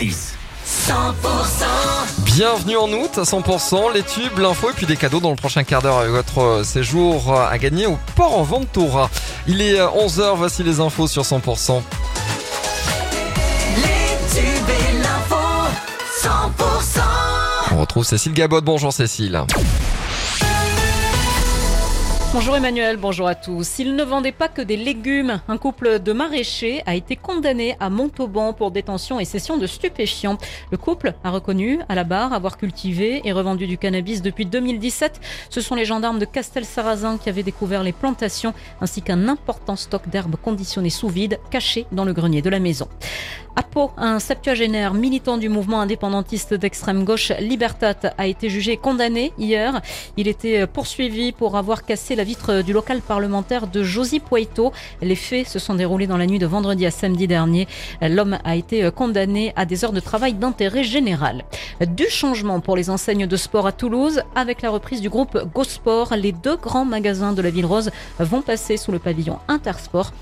100% Bienvenue en août à 100%, les tubes, l'info et puis des cadeaux dans le prochain quart d'heure avec votre séjour à gagner au port en Ventura. Il est 11h, voici les infos sur 100%. Les tubes et l'info 100% On retrouve Cécile Gabot. Bonjour Cécile. Bonjour Emmanuel, bonjour à tous. Il ne vendait pas que des légumes. Un couple de maraîchers a été condamné à Montauban pour détention et cession de stupéfiants. Le couple a reconnu à la barre avoir cultivé et revendu du cannabis depuis 2017. Ce sont les gendarmes de Castel-Sarrazin qui avaient découvert les plantations ainsi qu'un important stock d'herbes conditionnées sous vide caché dans le grenier de la maison. À Pau, un septuagénaire militant du mouvement indépendantiste d'extrême gauche Libertat a été jugé condamné hier. Il était poursuivi pour avoir cassé la vitre du local parlementaire de Josy Poito. Les faits se sont déroulés dans la nuit de vendredi à samedi dernier. L'homme a été condamné à des heures de travail d'intérêt général. Du changement pour les enseignes de sport à Toulouse. Avec la reprise du groupe GoSport, les deux grands magasins de la ville rose vont passer sous le pavillon Intersport.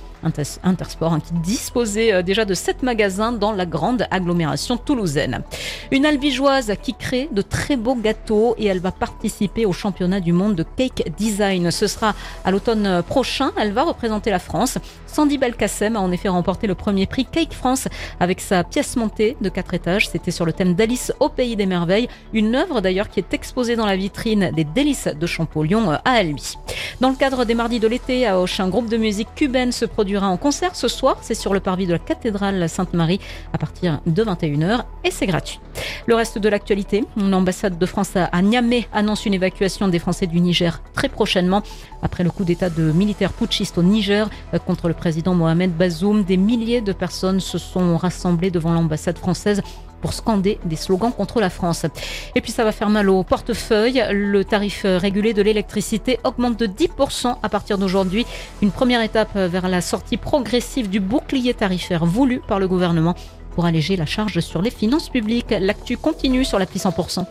Intersport hein, qui disposait euh, déjà de sept magasins dans la grande agglomération toulousaine. Une albigeoise qui crée de très beaux gâteaux et elle va participer au championnat du monde de cake design. Ce sera à l'automne prochain. Elle va représenter la France. Sandy Belkacem a en effet remporté le premier prix Cake France avec sa pièce montée de quatre étages. C'était sur le thème d'Alice au pays des merveilles. Une œuvre d'ailleurs qui est exposée dans la vitrine des délices de Champollion euh, à Albi. Dans le cadre des mardis de l'été à Auch, un groupe de musique cubaine se produira en concert ce soir. C'est sur le parvis de la cathédrale Sainte-Marie à partir de 21h et c'est gratuit. Le reste de l'actualité, l'ambassade de France à Niamey annonce une évacuation des Français du Niger très prochainement. Après le coup d'état de militaires putschistes au Niger euh, contre le président Mohamed Bazoum, des milliers de personnes se sont rassemblées devant l'ambassade française pour scander des slogans contre la France. Et puis ça va faire mal au portefeuille. Le tarif régulé de l'électricité augmente de 10% à partir d'aujourd'hui. Une première étape vers la sortie progressive du bouclier tarifaire voulu par le gouvernement pour alléger la charge sur les finances publiques. L'actu continue sur l'appli 100%.